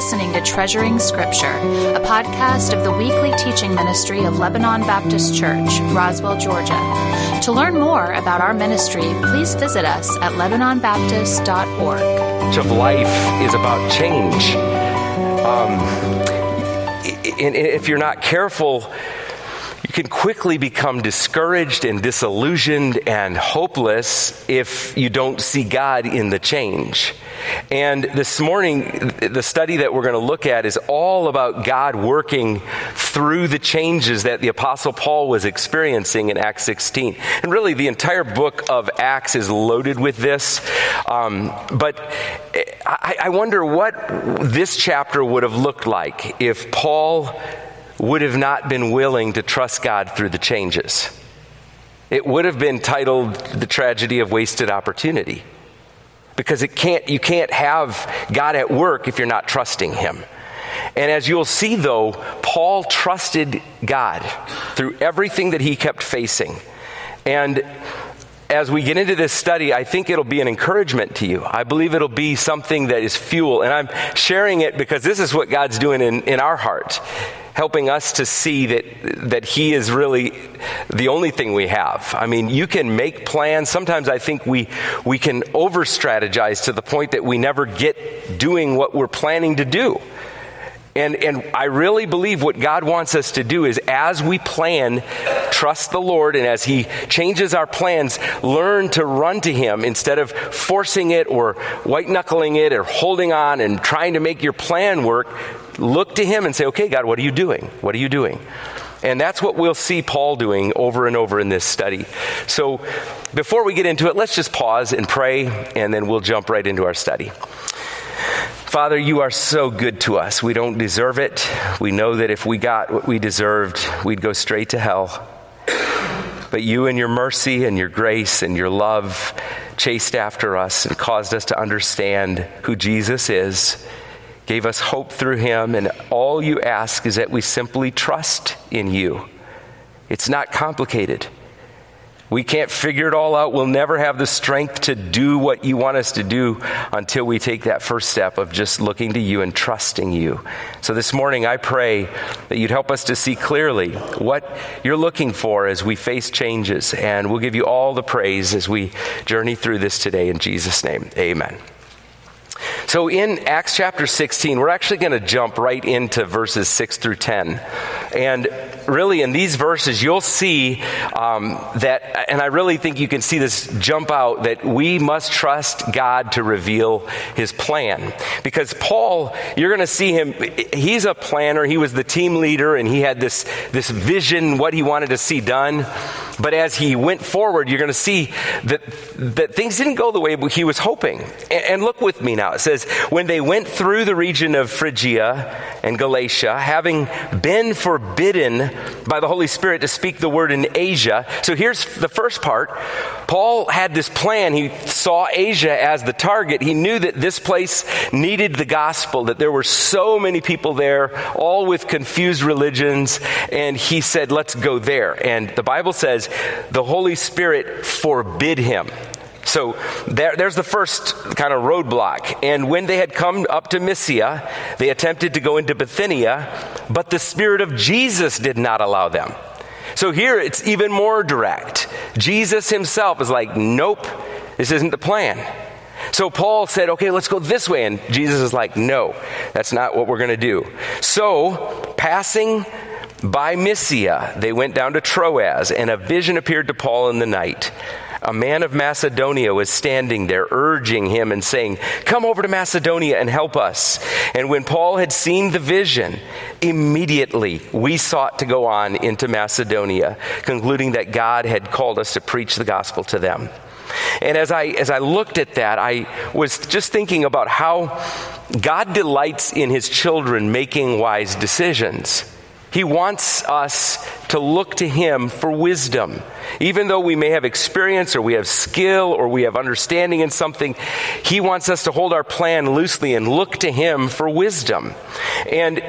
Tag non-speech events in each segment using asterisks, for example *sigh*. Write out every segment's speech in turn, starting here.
listening to Treasuring Scripture, a podcast of the weekly teaching ministry of Lebanon Baptist Church, Roswell, Georgia. To learn more about our ministry, please visit us at LebanonBaptist.org. Of life is about change. Um, if you're not careful, you can quickly become discouraged and disillusioned and hopeless if you don't see God in the change. And this morning, the study that we're going to look at is all about God working through the changes that the Apostle Paul was experiencing in Acts 16. And really, the entire book of Acts is loaded with this. Um, but I, I wonder what this chapter would have looked like if Paul would have not been willing to trust God through the changes. It would have been titled The Tragedy of Wasted Opportunity. Because it can't, you can't have God at work if you're not trusting Him. And as you'll see, though, Paul trusted God through everything that he kept facing. And as we get into this study, I think it'll be an encouragement to you. I believe it'll be something that is fuel. And I'm sharing it because this is what God's doing in, in our heart helping us to see that, that He is really the only thing we have. I mean, you can make plans. Sometimes I think we, we can over strategize to the point that we never get doing what we're planning to do. And, and I really believe what God wants us to do is as we plan, trust the Lord, and as He changes our plans, learn to run to Him instead of forcing it or white knuckling it or holding on and trying to make your plan work. Look to Him and say, okay, God, what are you doing? What are you doing? And that's what we'll see Paul doing over and over in this study. So before we get into it, let's just pause and pray, and then we'll jump right into our study. Father, you are so good to us. We don't deserve it. We know that if we got what we deserved, we'd go straight to hell. But you, in your mercy and your grace and your love, chased after us and caused us to understand who Jesus is, gave us hope through him, and all you ask is that we simply trust in you. It's not complicated. We can't figure it all out. We'll never have the strength to do what you want us to do until we take that first step of just looking to you and trusting you. So this morning, I pray that you'd help us to see clearly what you're looking for as we face changes. And we'll give you all the praise as we journey through this today. In Jesus' name, amen. So in Acts chapter 16, we're actually going to jump right into verses 6 through 10. And really, in these verses, you'll see um, that, and I really think you can see this jump out, that we must trust God to reveal his plan. Because Paul, you're going to see him, he's a planner, he was the team leader, and he had this, this vision, what he wanted to see done. But as he went forward, you're going to see that, that things didn't go the way he was hoping. And, and look with me now. It says, when they went through the region of Phrygia and Galatia, having been forbidden by the Holy Spirit to speak the word in Asia. So here's the first part. Paul had this plan. He saw Asia as the target. He knew that this place needed the gospel, that there were so many people there, all with confused religions. And he said, let's go there. And the Bible says the Holy Spirit forbid him. So there, there's the first kind of roadblock. And when they had come up to Mysia, they attempted to go into Bithynia, but the Spirit of Jesus did not allow them. So here it's even more direct. Jesus himself is like, nope, this isn't the plan. So Paul said, okay, let's go this way. And Jesus is like, no, that's not what we're going to do. So, passing by Mysia, they went down to Troas, and a vision appeared to Paul in the night a man of Macedonia was standing there, urging him and saying, Come over to Macedonia and help us. And when Paul had seen the vision, immediately we sought to go on into Macedonia, concluding that God had called us to preach the gospel to them. And as I, as I looked at that, I was just thinking about how God delights in his children making wise decisions. He wants us to look to Him for wisdom. Even though we may have experience or we have skill or we have understanding in something, He wants us to hold our plan loosely and look to Him for wisdom. And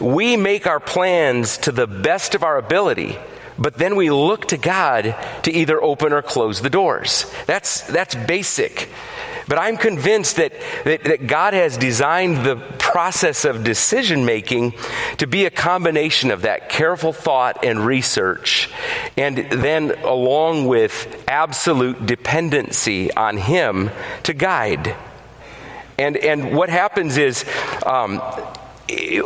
we make our plans to the best of our ability, but then we look to God to either open or close the doors. That's, that's basic. But I'm convinced that, that, that, God has designed the process of decision making to be a combination of that careful thought and research, and then along with absolute dependency on Him to guide. And, and what happens is um,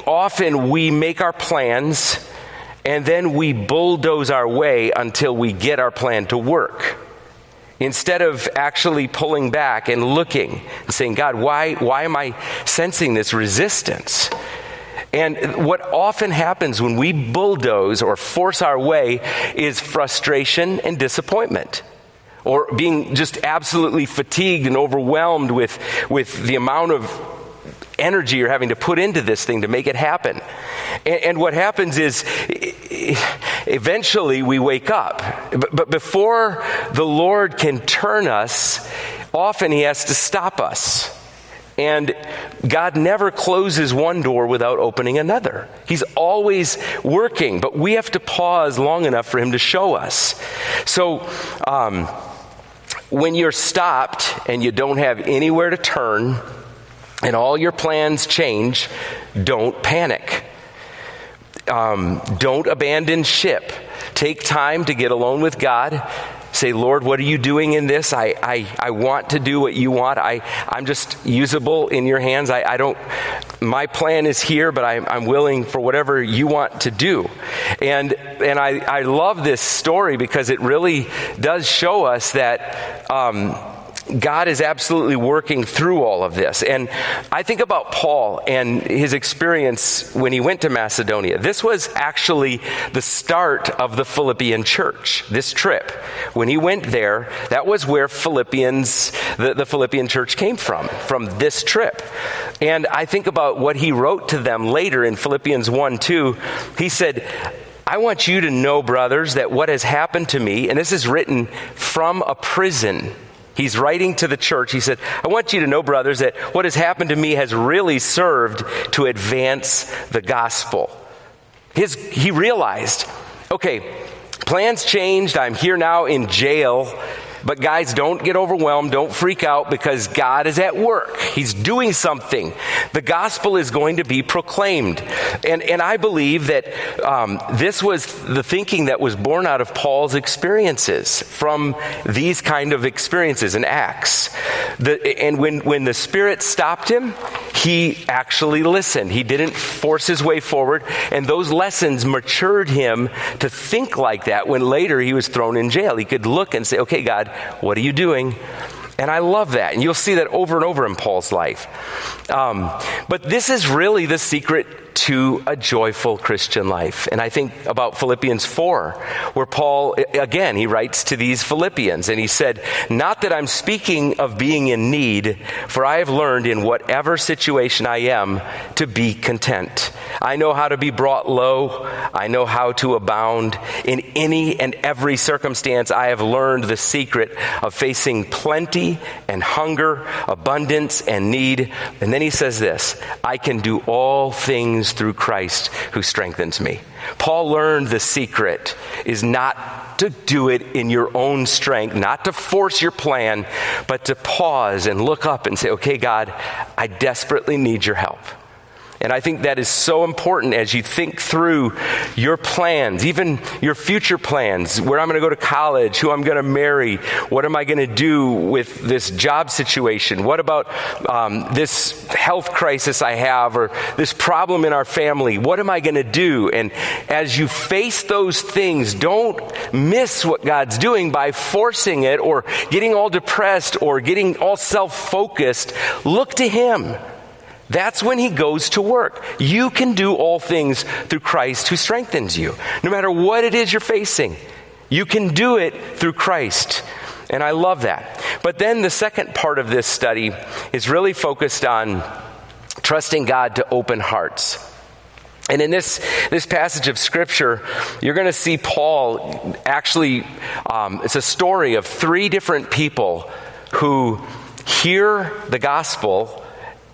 often we make our plans and then we bulldoze our way until we get our plan to work. Instead of actually pulling back and looking and saying, God, why, why am I sensing this resistance? And what often happens when we bulldoze or force our way is frustration and disappointment or being just absolutely fatigued and overwhelmed with, with the amount of energy you're having to put into this thing to make it happen. And, and what happens is eventually we wake up. But, but before the Lord can turn us, often He has to stop us. And God never closes one door without opening another. He's always working, but we have to pause long enough for Him to show us. So, um, when you're stopped and you don't have anywhere to turn and all your plans change, don't panic. Um, don't abandon ship. Take time to get alone with God. Say, Lord, what are you doing in this? I, I, I want to do what you want. I, I'm just usable in your hands. I, I don't, my plan is here, but I, I'm willing for whatever you want to do. And, and I, I love this story because it really does show us that, um, God is absolutely working through all of this. And I think about Paul and his experience when he went to Macedonia. This was actually the start of the Philippian church, this trip. When he went there, that was where Philippians, the, the Philippian church came from, from this trip. And I think about what he wrote to them later in Philippians 1 2. He said, I want you to know, brothers, that what has happened to me, and this is written from a prison, He's writing to the church. He said, I want you to know, brothers, that what has happened to me has really served to advance the gospel. His, he realized, okay, plans changed. I'm here now in jail. But guys, don't get overwhelmed. Don't freak out because God is at work. He's doing something. The gospel is going to be proclaimed. And, and I believe that um, this was the thinking that was born out of Paul's experiences from these kind of experiences in Acts. The, and when, when the Spirit stopped him, he actually listened. He didn't force his way forward. And those lessons matured him to think like that when later he was thrown in jail. He could look and say, okay, God, what are you doing? And I love that. And you'll see that over and over in Paul's life. Um, but this is really the secret to a joyful Christian life. And I think about Philippians 4, where Paul, again, he writes to these Philippians and he said, Not that I'm speaking of being in need, for I have learned in whatever situation I am to be content. I know how to be brought low. I know how to abound. In any and every circumstance, I have learned the secret of facing plenty and hunger, abundance and need. And then he says this I can do all things through Christ who strengthens me. Paul learned the secret is not to do it in your own strength, not to force your plan, but to pause and look up and say, okay, God, I desperately need your help. And I think that is so important as you think through your plans, even your future plans, where I'm going to go to college, who I'm going to marry, what am I going to do with this job situation, what about um, this health crisis I have, or this problem in our family, what am I going to do? And as you face those things, don't miss what God's doing by forcing it or getting all depressed or getting all self focused. Look to Him. That's when he goes to work. You can do all things through Christ who strengthens you. No matter what it is you're facing, you can do it through Christ. And I love that. But then the second part of this study is really focused on trusting God to open hearts. And in this, this passage of Scripture, you're going to see Paul actually, um, it's a story of three different people who hear the gospel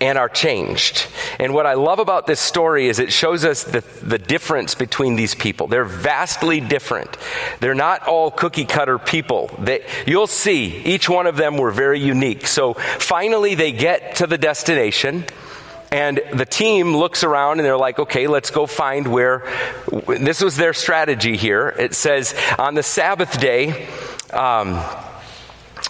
and are changed. And what I love about this story is it shows us the, the difference between these people. They're vastly different. They're not all cookie cutter people. They, you'll see each one of them were very unique. So finally they get to the destination. And the team looks around and they're like, okay, let's go find where. This was their strategy here. It says, on the Sabbath day, um,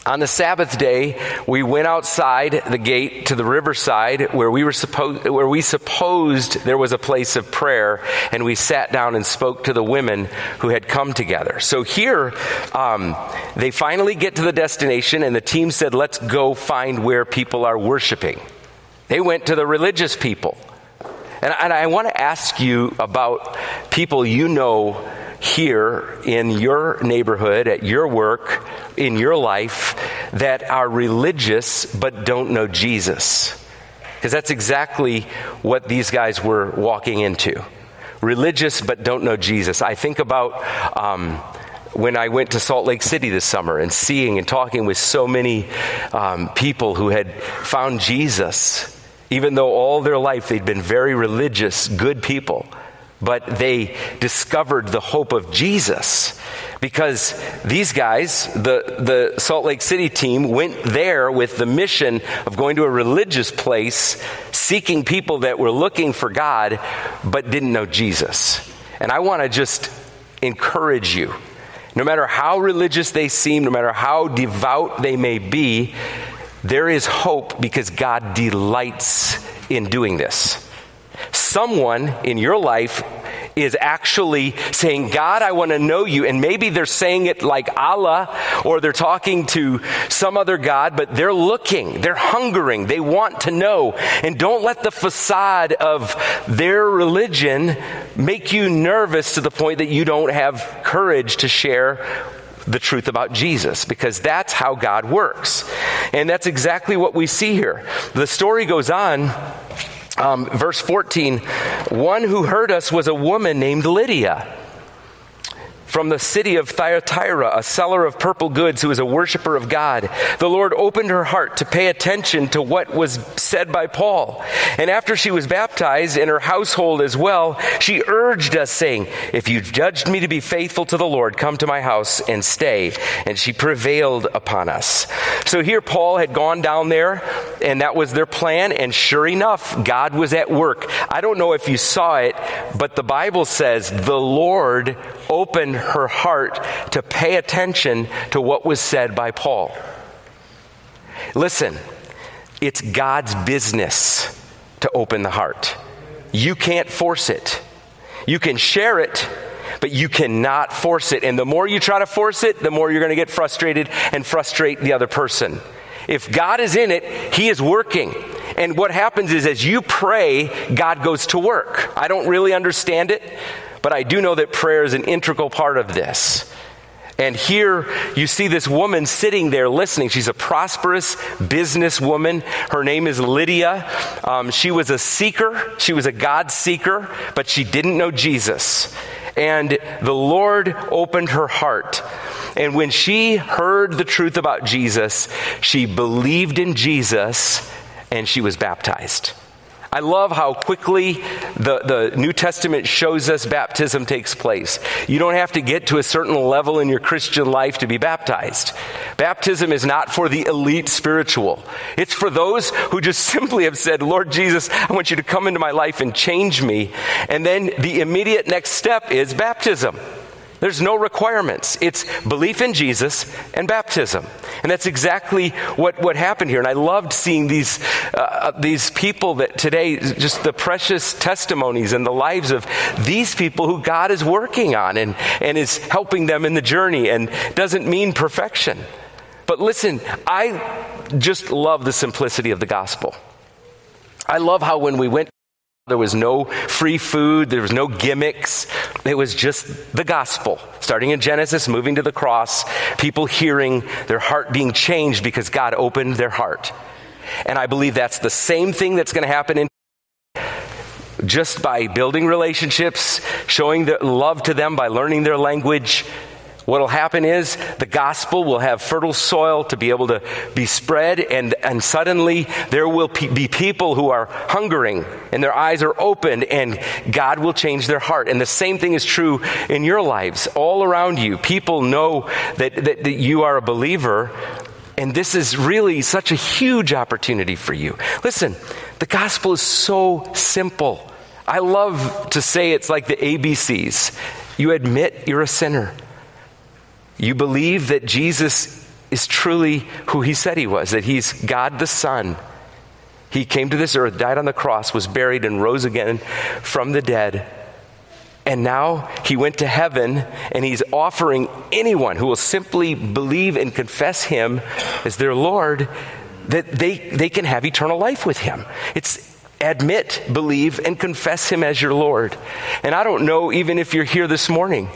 on the Sabbath day, we went outside the gate to the riverside where we were supposed, where we supposed there was a place of prayer, and we sat down and spoke to the women who had come together. So here, um, they finally get to the destination, and the team said, "Let's go find where people are worshiping." They went to the religious people. And, and I want to ask you about people you know here in your neighborhood, at your work, in your life, that are religious but don't know Jesus. Because that's exactly what these guys were walking into. Religious but don't know Jesus. I think about. Um, when I went to Salt Lake City this summer and seeing and talking with so many um, people who had found Jesus even though all their life they'd been very religious, good people, but they discovered the hope of Jesus because these guys, the, the Salt Lake City team, went there with the mission of going to a religious place, seeking people that were looking for God, but didn't know Jesus. And I want to just encourage you no matter how religious they seem, no matter how devout they may be, there is hope because God delights in doing this. Someone in your life is actually saying, God, I want to know you. And maybe they're saying it like Allah or they're talking to some other God, but they're looking, they're hungering, they want to know. And don't let the facade of their religion make you nervous to the point that you don't have courage to share the truth about Jesus because that's how God works. And that's exactly what we see here. The story goes on. Um, verse 14 one who heard us was a woman named Lydia from the city of Thyatira, a seller of purple goods who was a worshiper of God. The Lord opened her heart to pay attention to what was said by Paul. And after she was baptized and her household as well, she urged us, saying, If you judged me to be faithful to the Lord, come to my house and stay. And she prevailed upon us. So here Paul had gone down there, and that was their plan. And sure enough, God was at work. I don't know if you saw it, but the Bible says the Lord opened her heart to pay attention to what was said by Paul. Listen, it's God's business to open the heart. You can't force it. You can share it, but you cannot force it. And the more you try to force it, the more you're going to get frustrated and frustrate the other person. If God is in it, He is working. And what happens is as you pray, God goes to work. I don't really understand it. But I do know that prayer is an integral part of this. And here you see this woman sitting there listening. She's a prosperous businesswoman. Her name is Lydia. Um, she was a seeker, she was a God seeker, but she didn't know Jesus. And the Lord opened her heart. And when she heard the truth about Jesus, she believed in Jesus and she was baptized. I love how quickly the, the New Testament shows us baptism takes place. You don't have to get to a certain level in your Christian life to be baptized. Baptism is not for the elite spiritual. It's for those who just *laughs* simply have said, Lord Jesus, I want you to come into my life and change me. And then the immediate next step is baptism. There's no requirements. It's belief in Jesus and baptism. And that's exactly what, what happened here. And I loved seeing these, uh, uh, these people that today, just the precious testimonies and the lives of these people who God is working on and, and is helping them in the journey and doesn't mean perfection. But listen, I just love the simplicity of the gospel. I love how when we went there was no free food, there was no gimmicks. It was just the gospel. Starting in Genesis, moving to the cross, people hearing, their heart being changed because God opened their heart. And I believe that's the same thing that's going to happen in just by building relationships, showing the love to them by learning their language. What'll happen is the gospel will have fertile soil to be able to be spread, and, and suddenly there will be people who are hungering and their eyes are opened, and God will change their heart. And the same thing is true in your lives. All around you, people know that, that, that you are a believer, and this is really such a huge opportunity for you. Listen, the gospel is so simple. I love to say it's like the ABCs. You admit you're a sinner. You believe that Jesus is truly who he said he was, that he's God the Son. He came to this earth, died on the cross, was buried, and rose again from the dead. And now he went to heaven and he's offering anyone who will simply believe and confess him as their Lord that they, they can have eternal life with him. It's admit, believe, and confess him as your Lord. And I don't know even if you're here this morning.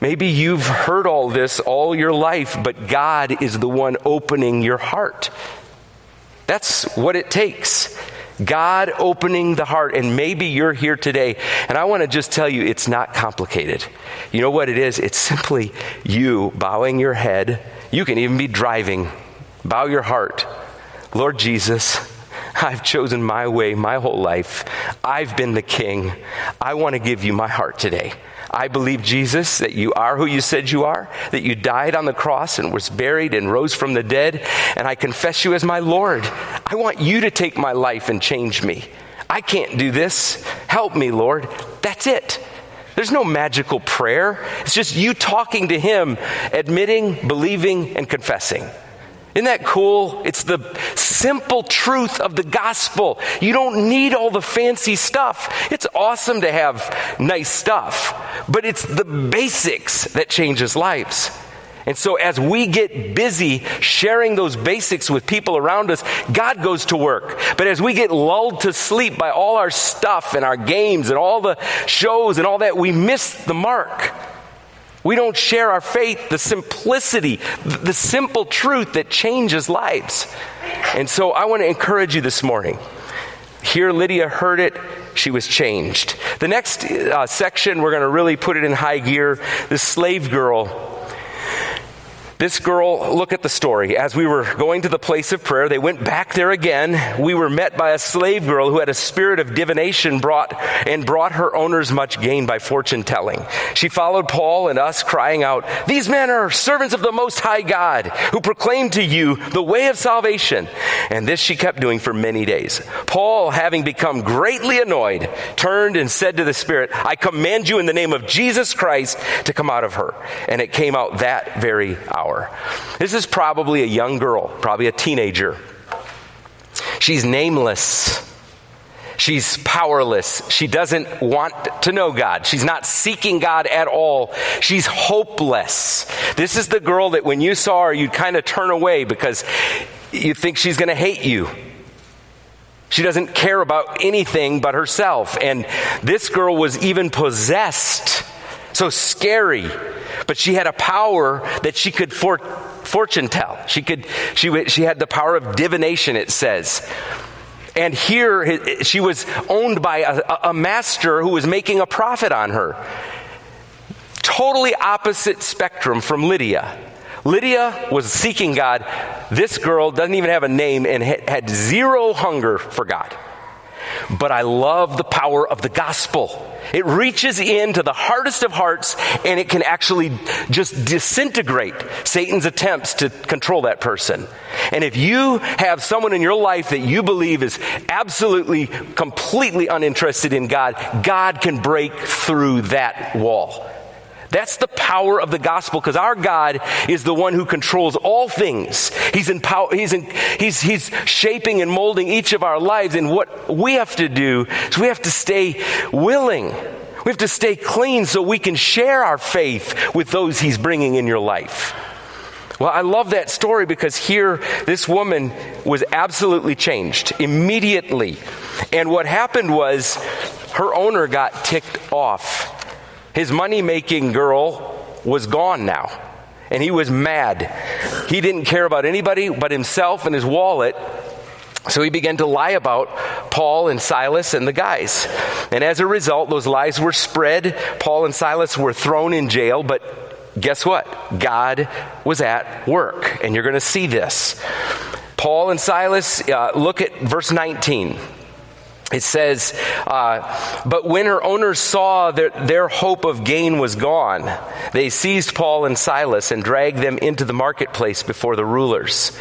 Maybe you've heard all this all your life, but God is the one opening your heart. That's what it takes. God opening the heart. And maybe you're here today, and I want to just tell you it's not complicated. You know what it is? It's simply you bowing your head. You can even be driving. Bow your heart. Lord Jesus, I've chosen my way my whole life. I've been the king. I want to give you my heart today. I believe, Jesus, that you are who you said you are, that you died on the cross and was buried and rose from the dead, and I confess you as my Lord. I want you to take my life and change me. I can't do this. Help me, Lord. That's it. There's no magical prayer. It's just you talking to Him, admitting, believing, and confessing. Isn't that cool? It's the simple truth of the gospel. You don't need all the fancy stuff. It's awesome to have nice stuff, but it's the basics that changes lives. And so, as we get busy sharing those basics with people around us, God goes to work. But as we get lulled to sleep by all our stuff and our games and all the shows and all that, we miss the mark. We don't share our faith, the simplicity, the simple truth that changes lives. And so I want to encourage you this morning. Here, Lydia heard it. She was changed. The next uh, section, we're going to really put it in high gear. The slave girl this girl, look at the story. As we were going to the place of prayer, they went back there again. We were met by a slave girl who had a spirit of divination brought and brought her owners much gain by fortune telling. She followed Paul and us crying out, These men are servants of the most high God who proclaim to you the way of salvation. And this she kept doing for many days. Paul, having become greatly annoyed, turned and said to the spirit, I command you in the name of Jesus Christ to come out of her. And it came out that very hour This is probably a young girl, probably a teenager. She's nameless. She's powerless. She doesn't want to know God. She's not seeking God at all. She's hopeless. This is the girl that when you saw her, you'd kind of turn away because you think she's going to hate you. She doesn't care about anything but herself. And this girl was even possessed. So scary but she had a power that she could for, fortune tell. She could, she, she had the power of divination, it says. And here she was owned by a, a master who was making a profit on her. Totally opposite spectrum from Lydia. Lydia was seeking God. This girl doesn't even have a name and had zero hunger for God. But I love the power of the gospel. It reaches into the hardest of hearts and it can actually just disintegrate Satan's attempts to control that person. And if you have someone in your life that you believe is absolutely, completely uninterested in God, God can break through that wall. That's the power of the gospel because our God is the one who controls all things. He's, in power, he's, in, he's, he's shaping and molding each of our lives. And what we have to do is we have to stay willing. We have to stay clean so we can share our faith with those He's bringing in your life. Well, I love that story because here this woman was absolutely changed immediately. And what happened was her owner got ticked off his money making girl was gone now, and he was mad. He didn't care about anybody but himself and his wallet. So he began to lie about Paul and Silas and the guys. And as a result, those lies were spread. Paul and Silas were thrown in jail, but guess what? God was at work, and you're going to see this. Paul and Silas, uh, look at verse 19 it says, uh, but when her owners saw that their hope of gain was gone, they seized Paul and Silas and dragged them into the marketplace before the rulers.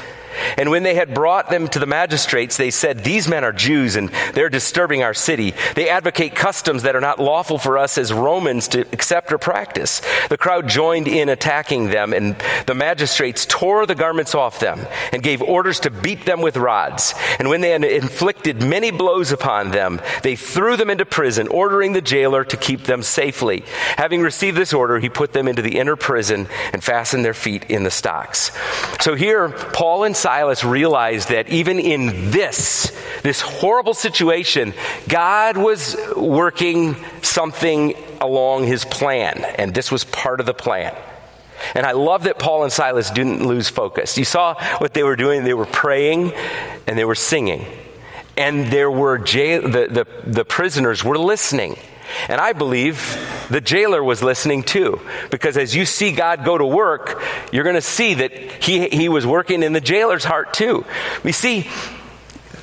And when they had brought them to the magistrates, they said, These men are Jews and they're disturbing our city. They advocate customs that are not lawful for us as Romans to accept or practice. The crowd joined in attacking them, and the magistrates tore the garments off them and gave orders to beat them with rods. And when they had inflicted many blows upon them, they threw them into prison, ordering the jailer to keep them safely. Having received this order, he put them into the inner prison and fastened their feet in the stocks. So here, Paul and Silas realized that even in this, this horrible situation, God was working something along his plan, and this was part of the plan. And I love that Paul and Silas didn't lose focus. You saw what they were doing. They were praying and they were singing. And there were jail, the, the, the prisoners were listening. And I believe the jailer was listening too, because as you see God go to work, you're going to see that he, he was working in the jailer's heart too. We see,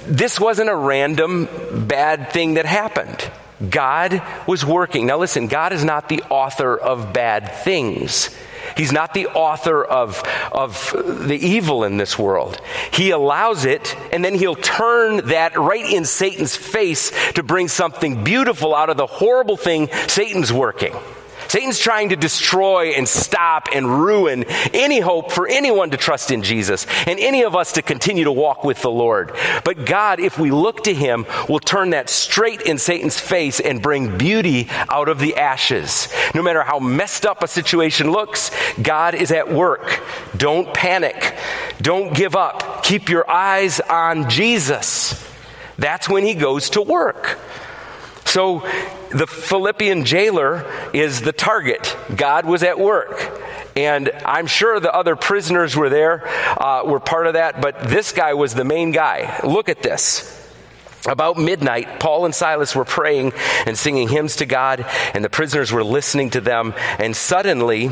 this wasn't a random bad thing that happened. God was working. Now listen, God is not the author of bad things. He's not the author of, of the evil in this world. He allows it, and then he'll turn that right in Satan's face to bring something beautiful out of the horrible thing Satan's working. Satan's trying to destroy and stop and ruin any hope for anyone to trust in Jesus and any of us to continue to walk with the Lord. But God, if we look to Him, will turn that straight in Satan's face and bring beauty out of the ashes. No matter how messed up a situation looks, God is at work. Don't panic. Don't give up. Keep your eyes on Jesus. That's when He goes to work. So the Philippian jailer is the target. God was at work. And I'm sure the other prisoners were there, uh, were part of that, but this guy was the main guy. Look at this. About midnight, Paul and Silas were praying and singing hymns to God, and the prisoners were listening to them. And suddenly,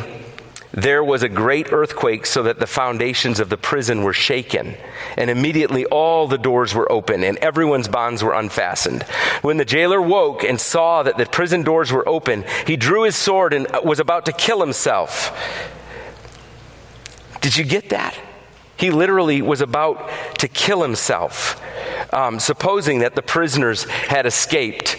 there was a great earthquake so that the foundations of the prison were shaken. And immediately all the doors were open and everyone's bonds were unfastened. When the jailer woke and saw that the prison doors were open, he drew his sword and was about to kill himself. Did you get that? He literally was about to kill himself, um, supposing that the prisoners had escaped.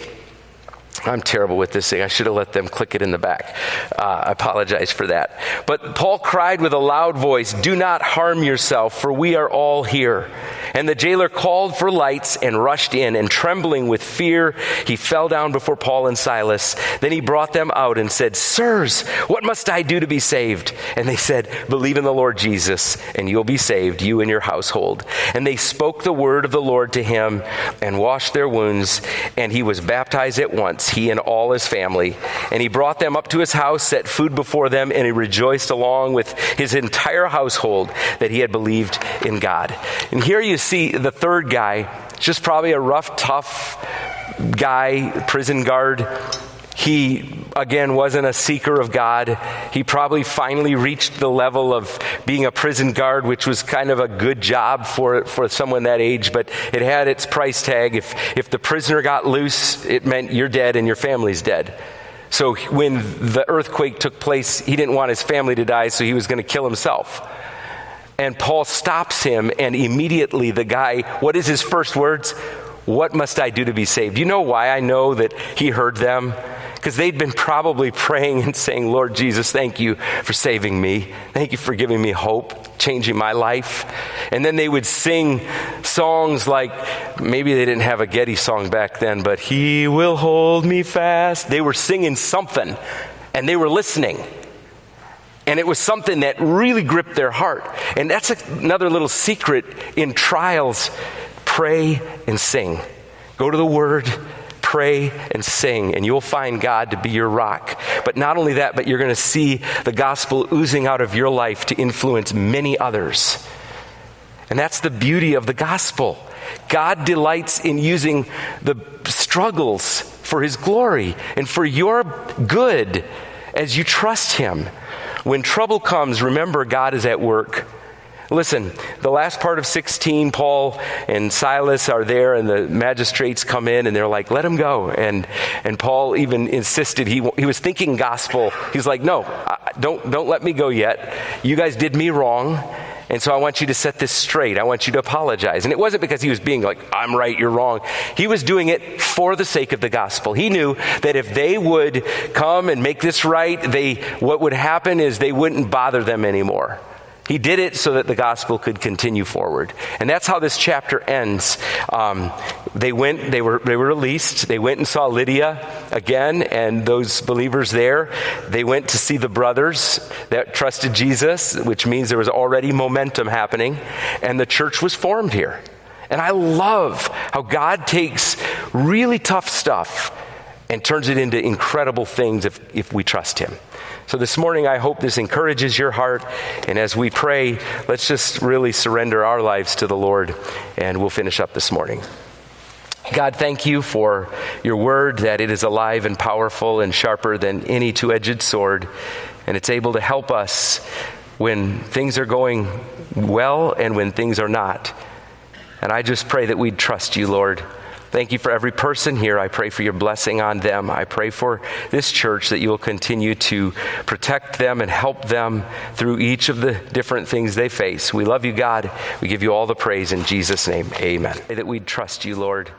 I'm terrible with this thing. I should have let them click it in the back. Uh, I apologize for that. But Paul cried with a loud voice, Do not harm yourself, for we are all here. And the jailer called for lights and rushed in, and trembling with fear, he fell down before Paul and Silas. Then he brought them out and said, Sirs, what must I do to be saved? And they said, Believe in the Lord Jesus, and you'll be saved, you and your household. And they spoke the word of the Lord to him and washed their wounds, and he was baptized at once he and all his family. And he brought them up to his house, set food before them, and he rejoiced along with his entire household that he had believed in God. And here you see the third guy, just probably a rough, tough guy, prison guard. He, again, wasn't a seeker of God. He probably finally reached the level of being a prison guard, which was kind of a good job for, for someone that age, but it had its price tag. If, if the prisoner got loose, it meant you're dead and your family's dead. So when the earthquake took place, he didn't want his family to die, so he was going to kill himself. And Paul stops him, and immediately the guy, what is his first words? What must I do to be saved? You know why I know that he heard them? Because they'd been probably praying and saying, Lord Jesus, thank you for saving me. Thank you for giving me hope, changing my life. And then they would sing songs like maybe they didn't have a Getty song back then, but He will hold me fast. They were singing something and they were listening. And it was something that really gripped their heart. And that's another little secret in trials pray and sing. Go to the Word, pray and sing, and you'll find God to be your rock. But not only that, but you're going to see the gospel oozing out of your life to influence many others. And that's the beauty of the gospel. God delights in using the struggles for his glory and for your good as you trust Him. When trouble comes, remember God is at work. Listen, the last part of 16, Paul and Silas are there, and the magistrates come in and they're like, let him go. And, and Paul even insisted, he, he was thinking gospel. He's like, no, don't, don't let me go yet. You guys did me wrong. And so I want you to set this straight. I want you to apologize. And it wasn't because he was being like, I'm right, you're wrong. He was doing it for the sake of the gospel. He knew that if they would come and make this right, they, what would happen is they wouldn't bother them anymore. He did it so that the gospel could continue forward. And that's how this chapter ends. Um, they went, they were, they were released. They went and saw Lydia again, and those believers there. They went to see the brothers that trusted Jesus, which means there was already momentum happening, and the church was formed here. And I love how God takes really tough stuff and turns it into incredible things if, if we trust Him. So this morning, I hope this encourages your heart. And as we pray, let's just really surrender our lives to the Lord, and we'll finish up this morning. God, thank you for your word that it is alive and powerful and sharper than any two edged sword, and it's able to help us when things are going well and when things are not. And I just pray that we'd trust you, Lord. Thank you for every person here. I pray for your blessing on them. I pray for this church that you will continue to protect them and help them through each of the different things they face. We love you, God. We give you all the praise in Jesus' name. Amen. That we'd trust you, Lord.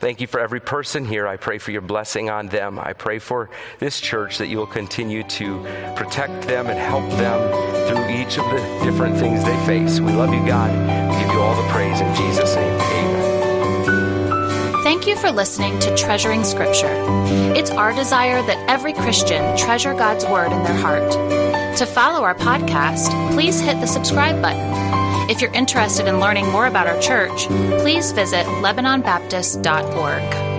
Thank you for every person here. I pray for your blessing on them. I pray for this church that you will continue to protect them and help them through each of the different things they face. We love you, God. We give you all the praise in Jesus' name. Amen. Thank you for listening to Treasuring Scripture. It's our desire that every Christian treasure God's Word in their heart. To follow our podcast, please hit the subscribe button. If you're interested in learning more about our church, please visit LebanonBaptist.org.